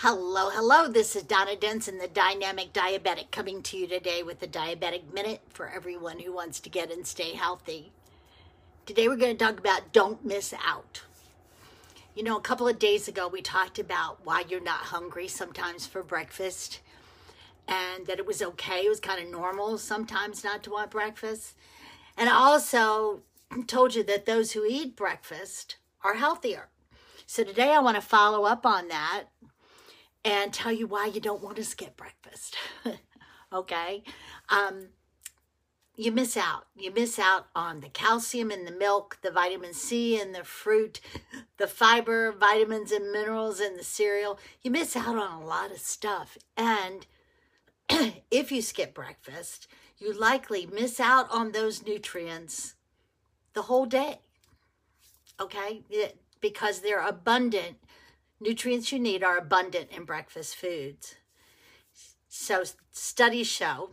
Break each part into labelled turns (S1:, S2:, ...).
S1: Hello, hello. This is Donna Denson, the dynamic diabetic, coming to you today with the Diabetic Minute for everyone who wants to get and stay healthy. Today we're going to talk about don't miss out. You know, a couple of days ago we talked about why you're not hungry sometimes for breakfast and that it was okay, it was kind of normal sometimes not to want breakfast. And I also told you that those who eat breakfast are healthier. So today I want to follow up on that and tell you why you don't want to skip breakfast. okay? Um, you miss out. You miss out on the calcium in the milk, the vitamin C in the fruit, the fiber, vitamins, and minerals in the cereal. You miss out on a lot of stuff. And if you skip breakfast, you likely miss out on those nutrients the whole day. Okay? Because they're abundant. Nutrients you need are abundant in breakfast foods. So, studies show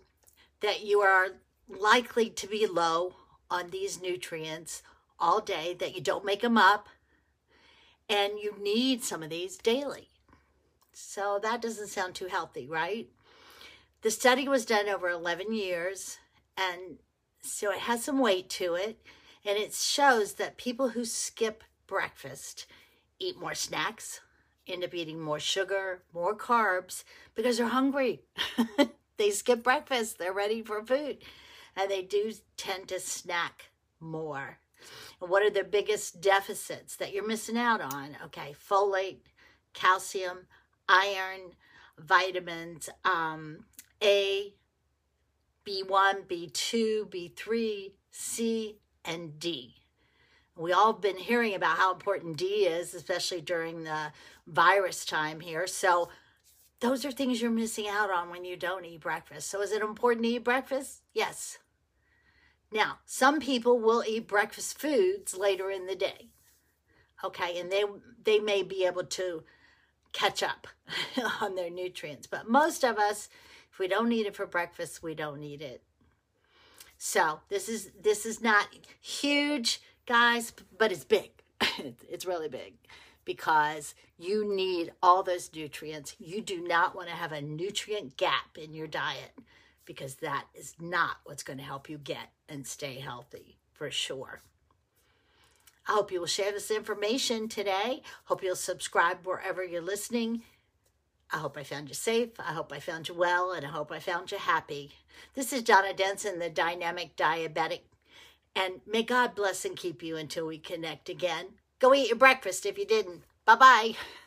S1: that you are likely to be low on these nutrients all day, that you don't make them up, and you need some of these daily. So, that doesn't sound too healthy, right? The study was done over 11 years, and so it has some weight to it. And it shows that people who skip breakfast eat more snacks, end up eating more sugar, more carbs because they're hungry. they skip breakfast, they're ready for food, and they do tend to snack more. And what are the biggest deficits that you're missing out on? Okay, folate, calcium, iron, vitamins, um, A, B1, B2, B3, C, and D. We all have been hearing about how important D is, especially during the virus time here. So those are things you're missing out on when you don't eat breakfast. So is it important to eat breakfast? Yes. Now, some people will eat breakfast foods later in the day. Okay, and they they may be able to catch up on their nutrients, but most of us if we don't need it for breakfast, we don't need it. So, this is this is not huge guys, but it's big. it's really big because you need all those nutrients. You do not want to have a nutrient gap in your diet because that is not what's going to help you get and stay healthy for sure. I hope you will share this information today. Hope you'll subscribe wherever you're listening. I hope I found you safe. I hope I found you well, and I hope I found you happy. This is Donna Denson, the dynamic diabetic and may God bless and keep you until we connect again. Go eat your breakfast if you didn't. Bye bye.